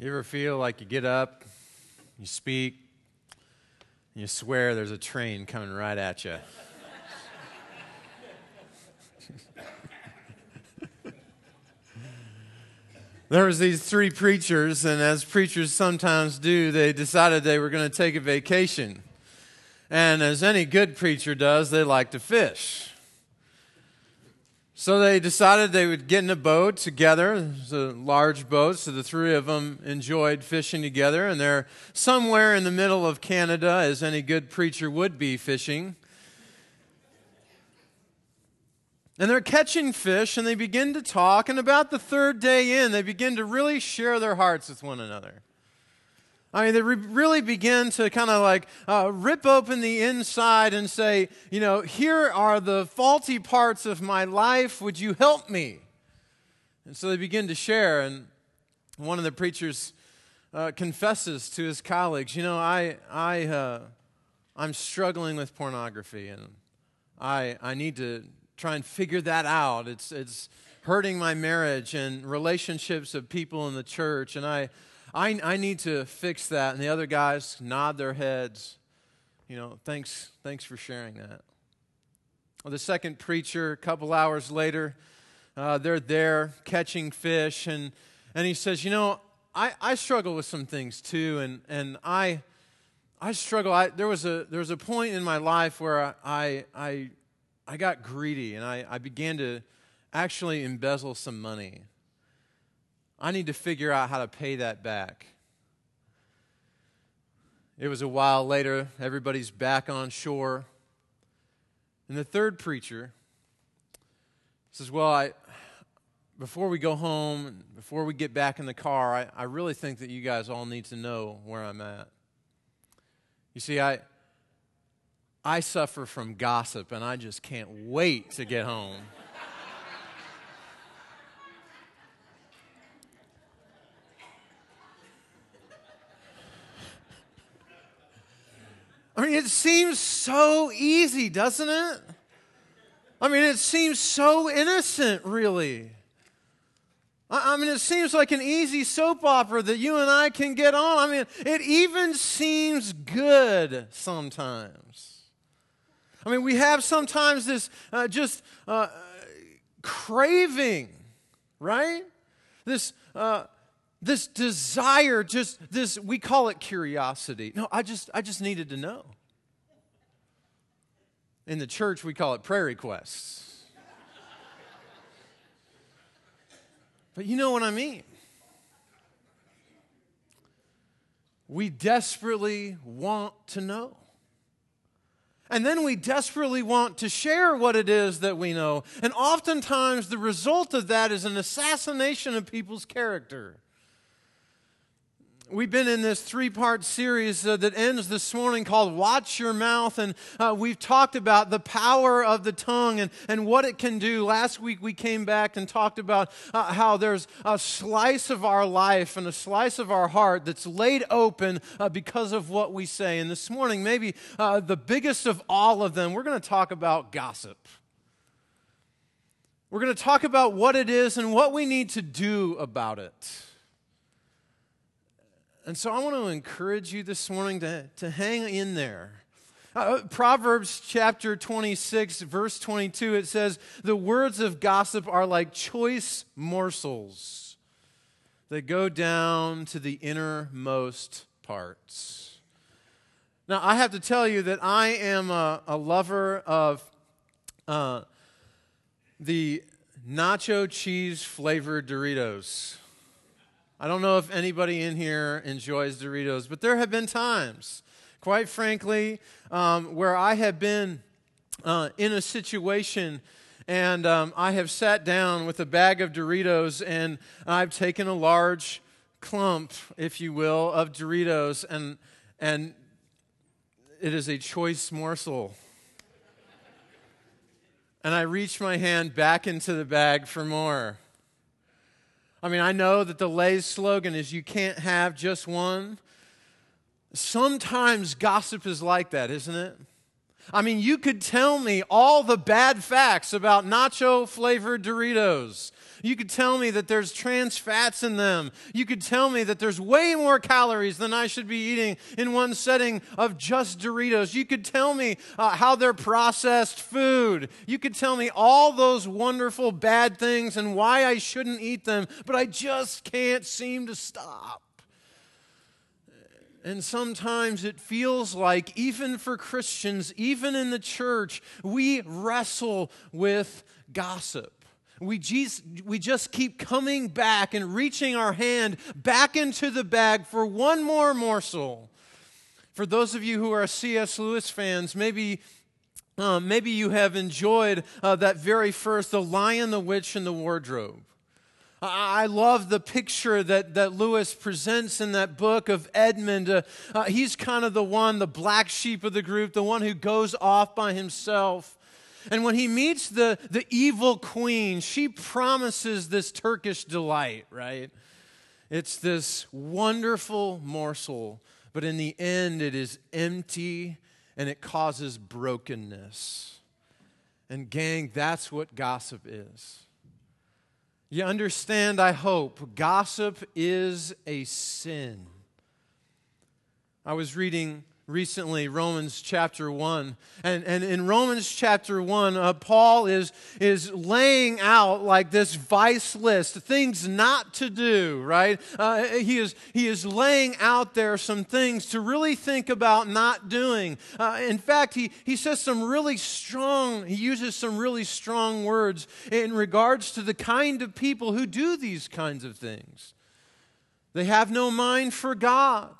You ever feel like you get up, you speak, and you swear there's a train coming right at you? there was these three preachers and as preachers sometimes do they decided they were going to take a vacation and as any good preacher does they like to fish so they decided they would get in a boat together. It was a large boat, so the three of them enjoyed fishing together. And they're somewhere in the middle of Canada, as any good preacher would be fishing. And they're catching fish, and they begin to talk. And about the third day in, they begin to really share their hearts with one another. I mean, they re- really begin to kind of like uh, rip open the inside and say, you know, here are the faulty parts of my life. Would you help me? And so they begin to share. And one of the preachers uh, confesses to his colleagues, you know, I, I, uh, I'm struggling with pornography and I, I need to try and figure that out. It's, it's hurting my marriage and relationships of people in the church. And I, I, I need to fix that. And the other guys nod their heads. You know, thanks, thanks for sharing that. Well, the second preacher, a couple hours later, uh, they're there catching fish, and, and he says, You know, I, I struggle with some things too, and, and I, I struggle. I, there, was a, there was a point in my life where I, I, I got greedy, and I, I began to actually embezzle some money. I need to figure out how to pay that back. It was a while later, everybody's back on shore. And the third preacher says, Well, I, before we go home, before we get back in the car, I, I really think that you guys all need to know where I'm at. You see, I, I suffer from gossip, and I just can't wait to get home. I mean, it seems so easy, doesn't it? I mean, it seems so innocent, really. I mean, it seems like an easy soap opera that you and I can get on. I mean, it even seems good sometimes. I mean, we have sometimes this uh, just uh, craving, right? This. Uh, this desire just this we call it curiosity. No i just i just needed to know. In the church we call it prayer requests. But you know what i mean? We desperately want to know. And then we desperately want to share what it is that we know. And oftentimes, the result of that is an assassination of people's character. We've been in this three part series uh, that ends this morning called Watch Your Mouth. And uh, we've talked about the power of the tongue and, and what it can do. Last week we came back and talked about uh, how there's a slice of our life and a slice of our heart that's laid open uh, because of what we say. And this morning, maybe uh, the biggest of all of them, we're going to talk about gossip. We're going to talk about what it is and what we need to do about it. And so I want to encourage you this morning to, to hang in there. Uh, Proverbs chapter 26, verse 22, it says, The words of gossip are like choice morsels that go down to the innermost parts. Now, I have to tell you that I am a, a lover of uh, the nacho cheese flavored Doritos. I don't know if anybody in here enjoys Doritos, but there have been times, quite frankly, um, where I have been uh, in a situation and um, I have sat down with a bag of Doritos and I've taken a large clump, if you will, of Doritos, and, and it is a choice morsel. And I reach my hand back into the bag for more. I mean, I know that the Lay's slogan is you can't have just one. Sometimes gossip is like that, isn't it? I mean, you could tell me all the bad facts about nacho flavored Doritos. You could tell me that there's trans fats in them. You could tell me that there's way more calories than I should be eating in one setting of just Doritos. You could tell me uh, how they're processed food. You could tell me all those wonderful bad things and why I shouldn't eat them, but I just can't seem to stop. And sometimes it feels like, even for Christians, even in the church, we wrestle with gossip. We just, we just keep coming back and reaching our hand back into the bag for one more morsel. For those of you who are C.S. Lewis fans, maybe um, maybe you have enjoyed uh, that very first, The Lion, the Witch, and the Wardrobe. I love the picture that, that Lewis presents in that book of Edmund. Uh, uh, he's kind of the one, the black sheep of the group, the one who goes off by himself. And when he meets the, the evil queen, she promises this Turkish delight, right? It's this wonderful morsel, but in the end, it is empty and it causes brokenness. And, gang, that's what gossip is. You understand, I hope, gossip is a sin. I was reading recently Romans chapter 1. And, and in Romans chapter 1, uh, Paul is, is laying out like this vice list, things not to do, right? Uh, he, is, he is laying out there some things to really think about not doing. Uh, in fact, he, he says some really strong, he uses some really strong words in regards to the kind of people who do these kinds of things. They have no mind for God,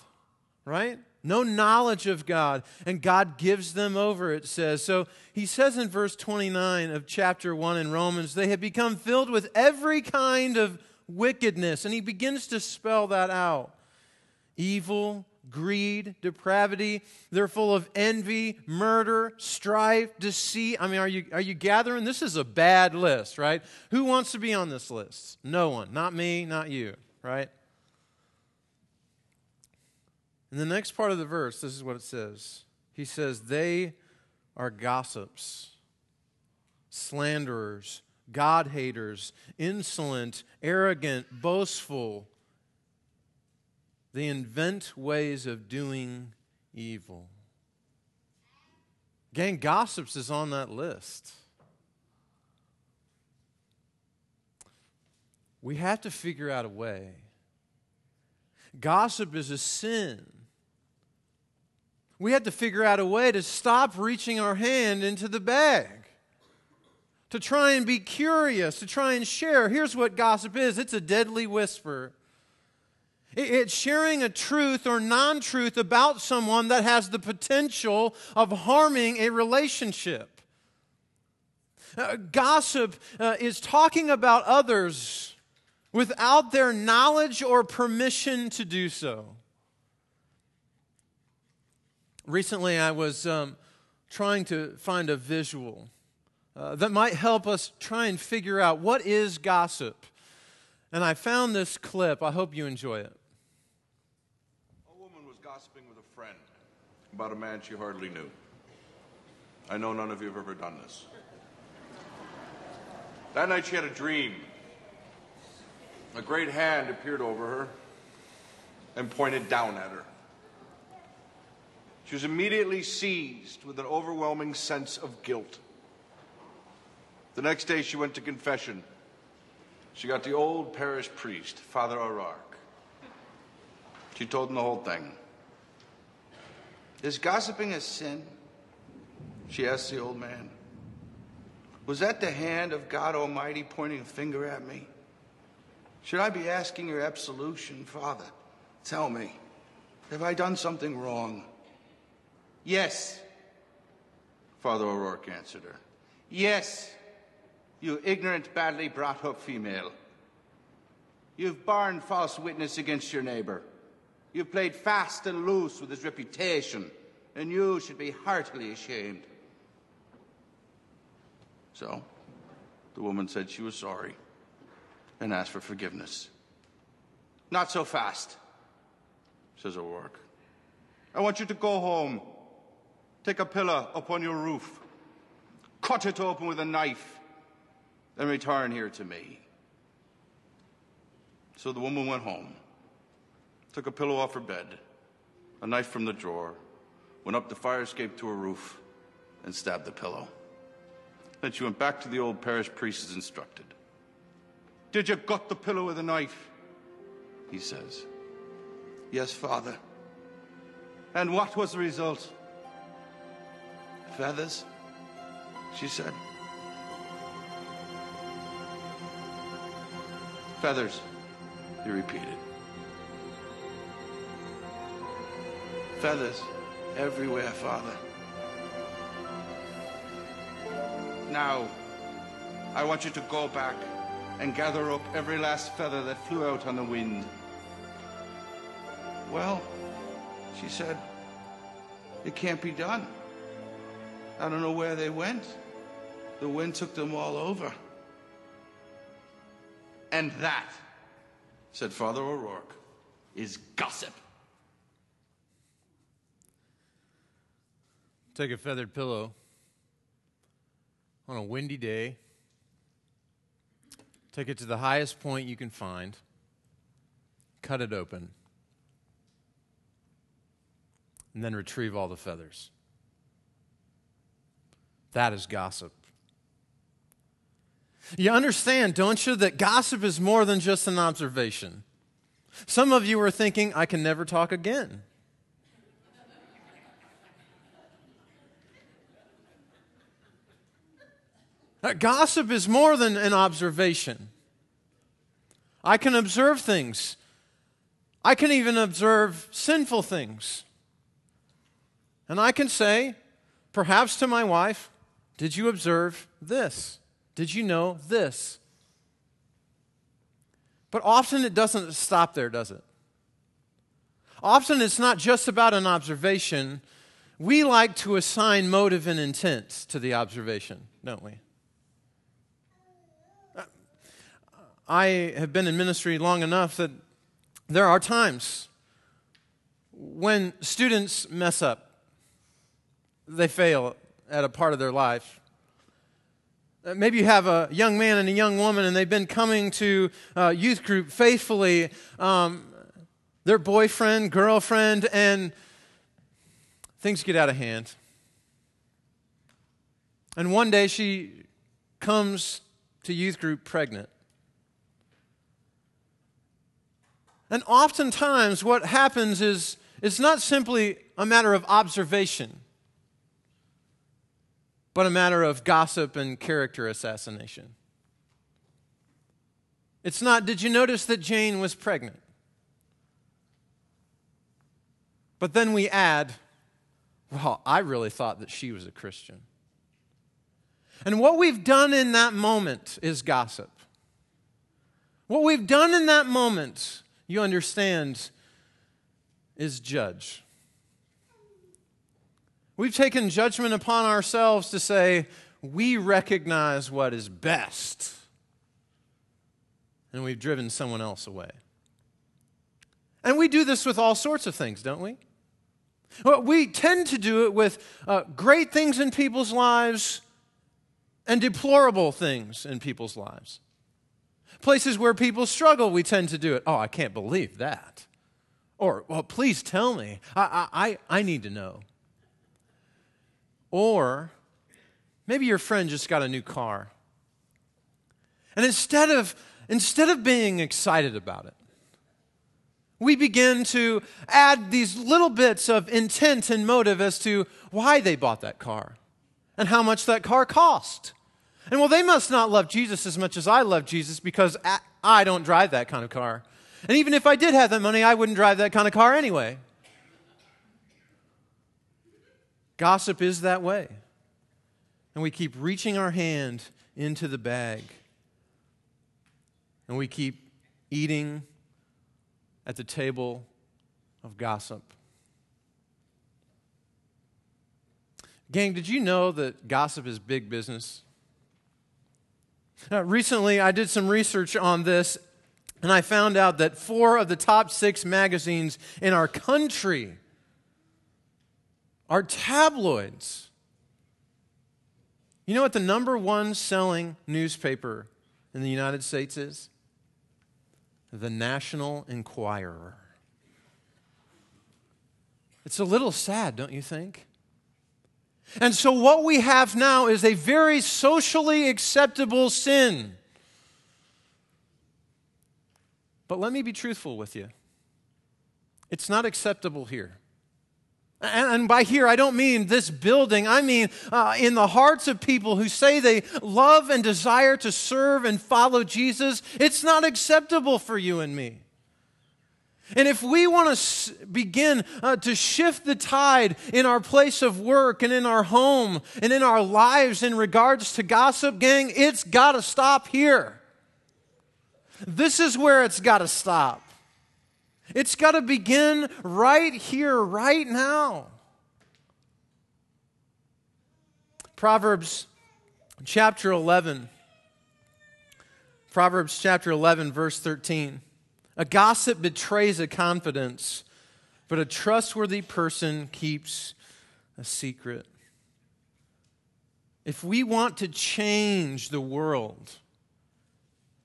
right? No knowledge of God, and God gives them over, it says. So he says in verse 29 of chapter 1 in Romans, they have become filled with every kind of wickedness. And he begins to spell that out evil, greed, depravity. They're full of envy, murder, strife, deceit. I mean, are you, are you gathering? This is a bad list, right? Who wants to be on this list? No one. Not me, not you, right? In the next part of the verse, this is what it says. He says, They are gossips, slanderers, God haters, insolent, arrogant, boastful. They invent ways of doing evil. Gang, gossips is on that list. We have to figure out a way. Gossip is a sin we had to figure out a way to stop reaching our hand into the bag, to try and be curious, to try and share. Here's what gossip is it's a deadly whisper. It's sharing a truth or non truth about someone that has the potential of harming a relationship. Uh, gossip uh, is talking about others without their knowledge or permission to do so. Recently, I was um, trying to find a visual uh, that might help us try and figure out what is gossip. And I found this clip. I hope you enjoy it. A woman was gossiping with a friend about a man she hardly knew. I know none of you have ever done this. That night she had a dream. A great hand appeared over her and pointed down at her. She was immediately seized with an overwhelming sense of guilt. The next day, she went to confession. She got the old parish priest, Father O'Rourke. She told him the whole thing. Is gossiping a sin? She asked the old man. Was that the hand of God Almighty pointing a finger at me? Should I be asking your absolution, Father? Tell me, have I done something wrong? Yes. Father O'Rourke answered her. Yes, you ignorant, badly brought up female. You've borne false witness against your neighbour. You've played fast and loose with his reputation, and you should be heartily ashamed. So, the woman said she was sorry and asked for forgiveness. Not so fast, says O'Rourke. I want you to go home Take a pillar upon your roof, cut it open with a knife, then return here to me. So the woman went home, took a pillow off her bed, a knife from the drawer, went up the fire escape to her roof, and stabbed the pillow. Then she went back to the old parish priest as instructed. Did you gut the pillow with a knife? He says. Yes, Father. And what was the result? Feathers, she said. Feathers, he repeated. Feathers everywhere, Father. Now, I want you to go back and gather up every last feather that flew out on the wind. Well, she said, it can't be done. I don't know where they went. The wind took them all over. And that, said Father O'Rourke, is gossip. Take a feathered pillow on a windy day, take it to the highest point you can find, cut it open, and then retrieve all the feathers. That is gossip. You understand, don't you, that gossip is more than just an observation. Some of you are thinking, I can never talk again. Gossip is more than an observation. I can observe things. I can even observe sinful things. And I can say, perhaps to my wife, Did you observe this? Did you know this? But often it doesn't stop there, does it? Often it's not just about an observation. We like to assign motive and intent to the observation, don't we? I have been in ministry long enough that there are times when students mess up, they fail at a part of their life. Uh, maybe you have a young man and a young woman, and they've been coming to uh, youth group faithfully. Um, their boyfriend, girlfriend, and things get out of hand. And one day she comes to youth group pregnant. And oftentimes, what happens is it's not simply a matter of observation, but a matter of gossip and character assassination. It's not, did you notice that Jane was pregnant? But then we add, well, I really thought that she was a Christian. And what we've done in that moment is gossip. What we've done in that moment you understand, is judge. We've taken judgment upon ourselves to say, we recognize what is best, and we've driven someone else away. And we do this with all sorts of things, don't we? Well, we tend to do it with uh, great things in people's lives and deplorable things in people's lives. Places where people struggle, we tend to do it. Oh, I can't believe that. Or, well, please tell me. I, I, I need to know. Or maybe your friend just got a new car. And instead of, instead of being excited about it, we begin to add these little bits of intent and motive as to why they bought that car and how much that car cost and well, they must not love Jesus as much as I love Jesus because I don't drive that kind of car. And even if I did have that money, I wouldn't drive that kind of car anyway. Gossip is that way. And we keep reaching our hand into the bag. And we keep eating at the table of gossip. Gang, did you know that gossip is big business? Uh, recently, I did some research on this, and I found out that four of the top six magazines in our country are tabloids. You know what the number one selling newspaper in the United States is? The National Enquirer. It's a little sad, don't you think? And so, what we have now is a very socially acceptable sin. But let me be truthful with you it's not acceptable here. And, by here, I don't mean this building. I mean uh, in the hearts of people who say they love and desire to serve and follow Jesus, it's not acceptable for you and me. And if we want to s- begin uh, to shift the tide in our place of work and in our home and in our lives in regards to gossip, gang, it's got to stop here. This is where it's got to stop. It's got to begin right here, right now. Proverbs chapter 11. Proverbs chapter 11, verse 13. A gossip betrays a confidence, but a trustworthy person keeps a secret. If we want to change the world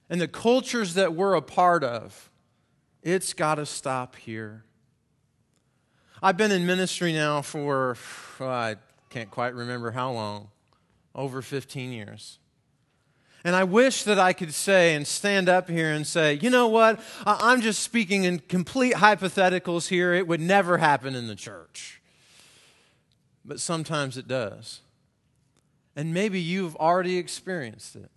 and the cultures that we're a part of, it's got to stop here. I've been in ministry now for, well, I can't quite remember how long, over 15 years. And I wish that I could say and stand up here and say, you know what? I'm just speaking in complete hypotheticals here. It would never happen in the church. But sometimes it does. And maybe you've already experienced it.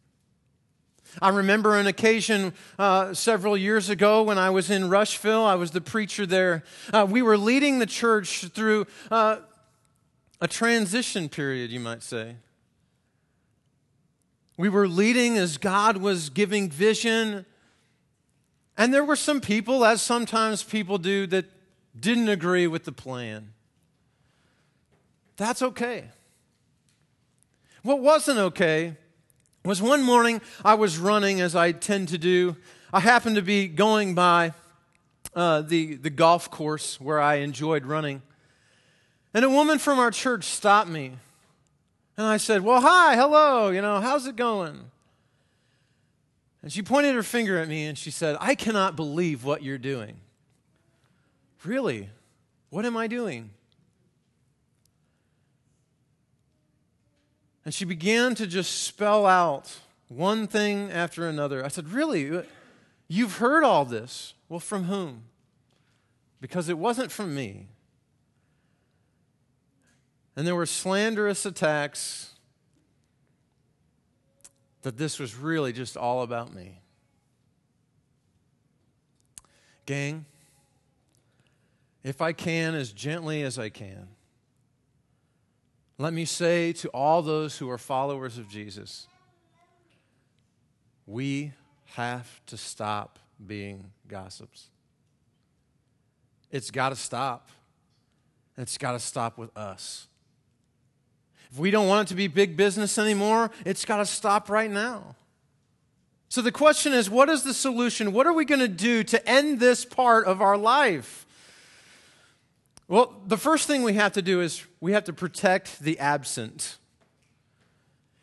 I remember an occasion uh, several years ago when I was in Rushville. I was the preacher there. Uh, we were leading the church through uh, a transition period, you might say. We were leading as God was giving vision. And there were some people, as sometimes people do, that didn't agree with the plan. That's okay. What wasn't okay was one morning I was running as I tend to do. I happened to be going by uh, the, the golf course where I enjoyed running. And a woman from our church stopped me. And I said, Well, hi, hello, you know, how's it going? And she pointed her finger at me and she said, I cannot believe what you're doing. Really? What am I doing? And she began to just spell out one thing after another. I said, Really? You've heard all this? Well, from whom? Because it wasn't from me. And there were slanderous attacks that this was really just all about me. Gang, if I can, as gently as I can, let me say to all those who are followers of Jesus, we have to stop being gossips. It's got to stop. It's got to stop with us. If we don't want it to be big business anymore, it's got to stop right now. So the question is what is the solution? What are we going to do to end this part of our life? Well, the first thing we have to do is we have to protect the absent.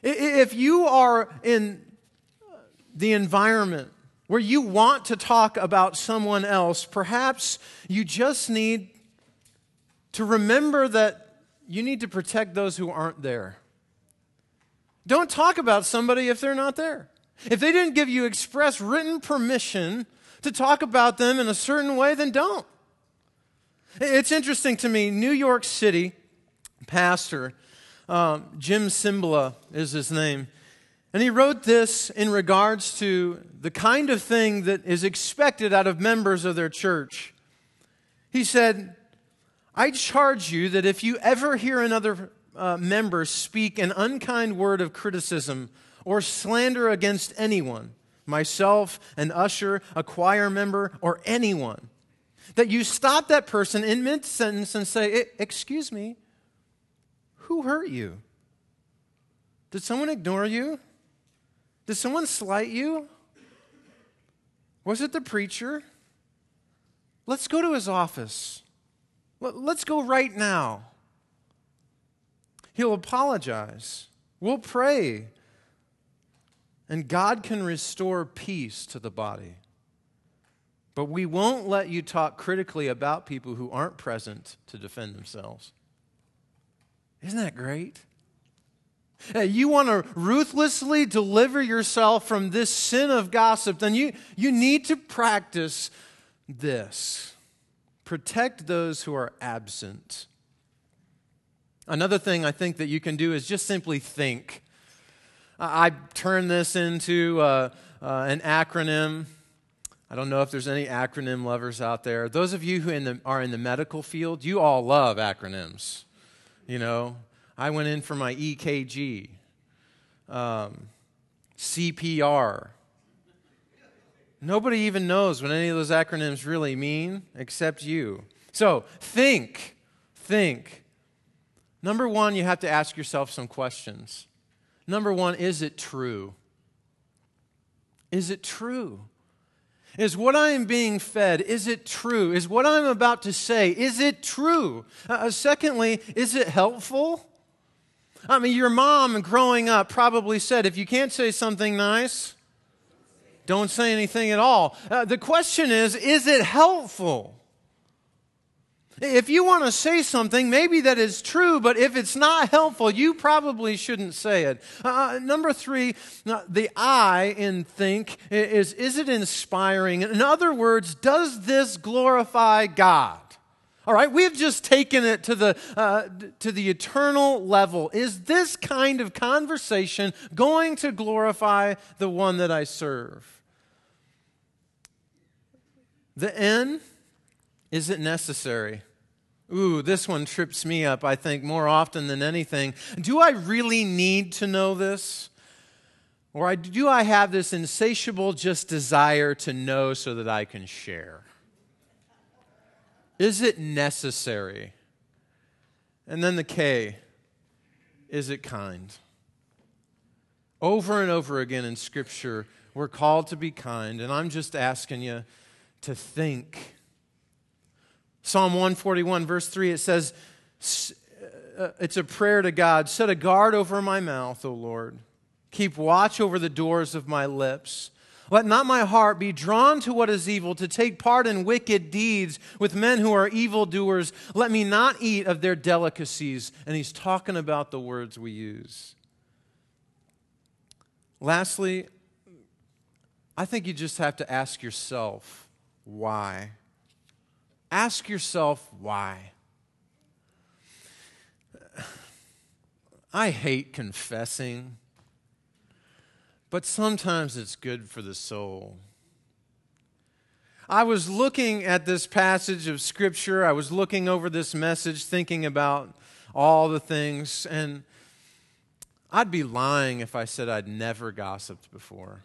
If you are in the environment where you want to talk about someone else, perhaps you just need to remember that you need to protect those who aren't there. Don't talk about somebody if they're not there. If they didn't give you express written permission to talk about them in a certain way, then don't. It's interesting to me, New York City pastor, um, Jim Cymbala is his name, and he wrote this in regards to the kind of thing that is expected out of members of their church. He said, I charge you that if you ever hear another uh, member speak an unkind word of criticism or slander against anyone, myself, an usher, a choir member, or anyone, that you stop that person in mid sentence and say, Excuse me, who hurt you? Did someone ignore you? Did someone slight you? Was it the preacher? Let's go to his office. Let's go right now. He'll apologize. We'll pray. And God can restore peace to the body. But we won't let you talk critically about people who aren't present to defend themselves. Isn't that great? You want to ruthlessly deliver yourself from this sin of gossip, then you, you need to practice this. Protect those who are absent. Another thing I think that you can do is just simply think. I turn this into uh, uh, an acronym. I don't know if there's any acronym lovers out there. Those of you who in the, are in the medical field, you all love acronyms. You know, I went in for my EKG, um, CPR. Nobody even knows what any of those acronyms really mean except you. So think, think. Number one, you have to ask yourself some questions. Number one, is it true? Is it true? Is what I am being fed, is it true? Is what I'm about to say, is it true? Uh, uh secondly, is it helpful? I mean, your mom growing up probably said, if you can't say something nice, don't say anything at all. Uh, the question is, is it helpful? If you want to say something, maybe that is true, but if it's not helpful, you probably shouldn't say it. Uh, number three, uh, the I in think is is it inspiring? In other words, does this glorify God? All right, we've just taken it to the, uh, to the eternal level. Is this kind of conversation going to glorify the one that I serve? The N, is it necessary? Ooh, this one trips me up, I think, more often than anything. Do I really need to know this? Or do I have this insatiable just desire to know so that I can share? Is it necessary? And then the K, is it kind? Over and over again in Scripture, we're called to be kind, and I'm just asking you to think. Psalm 141, verse 3, it says, uh, It's a prayer to God Set a guard over my mouth, O Lord. Keep watch over the doors of my lips. Let not my heart be drawn to what is evil, to take part in wicked deeds with men who are evildoers. Let me not eat of their delicacies. And he's talking about the words we use. Lastly, I think you just have to ask yourself why. Ask yourself why. I hate confessing but sometimes it's good for the soul. I was looking at this passage of Scripture, I was looking over this message, thinking about all the things, and I'd be lying if I said I'd never gossiped before.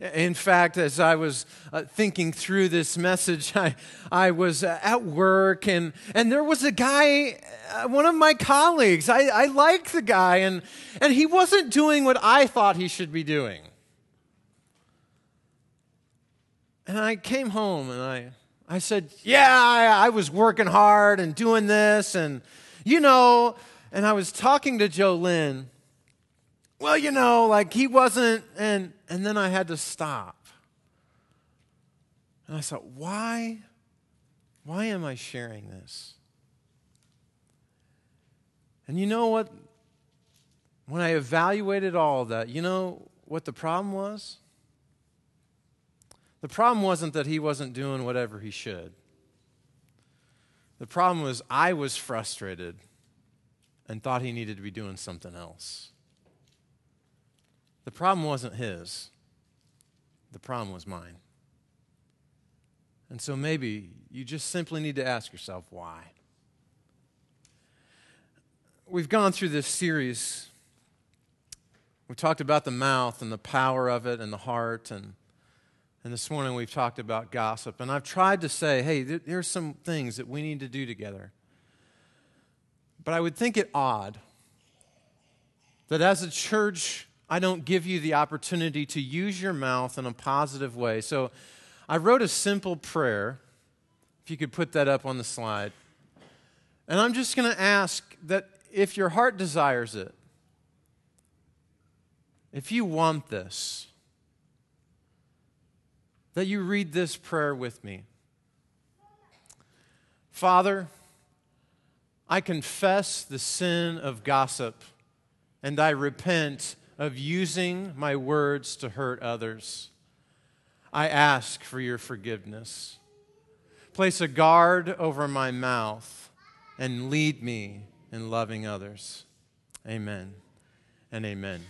In fact, as I was uh, thinking through this message, I, I was uh, at work and, and there was a guy, uh, one of my colleagues. I, I liked the guy, and, and he wasn't doing what I thought he should be doing. And I came home and I, I said, Yeah, I, I was working hard and doing this, and you know, and I was talking to Joe Lynn well, you know, like he wasn't, and, and then I had to stop. And I thought, why? Why am I sharing this? And you know what? When I evaluated all of that, you know what the problem was? The problem wasn't that he wasn't doing whatever he should. The problem was I was frustrated and thought he needed to be doing something else. The problem wasn't his, the problem was mine. And so maybe you just simply need to ask yourself why. We've gone through this series. We talked about the mouth and the power of it and the heart. And, and this morning we've talked about gossip. And I've tried to say, hey, there's some things that we need to do together. But I would think it odd that as a church, I don't give you the opportunity to use your mouth in a positive way. So I wrote a simple prayer. If you could put that up on the slide. And I'm just going to ask that if your heart desires it, if you want this, that you read this prayer with me. Father, I confess the sin of gossip, and I repent of using my words to hurt others. I ask for your forgiveness. Place a guard over my mouth and lead me in loving others. Amen and amen.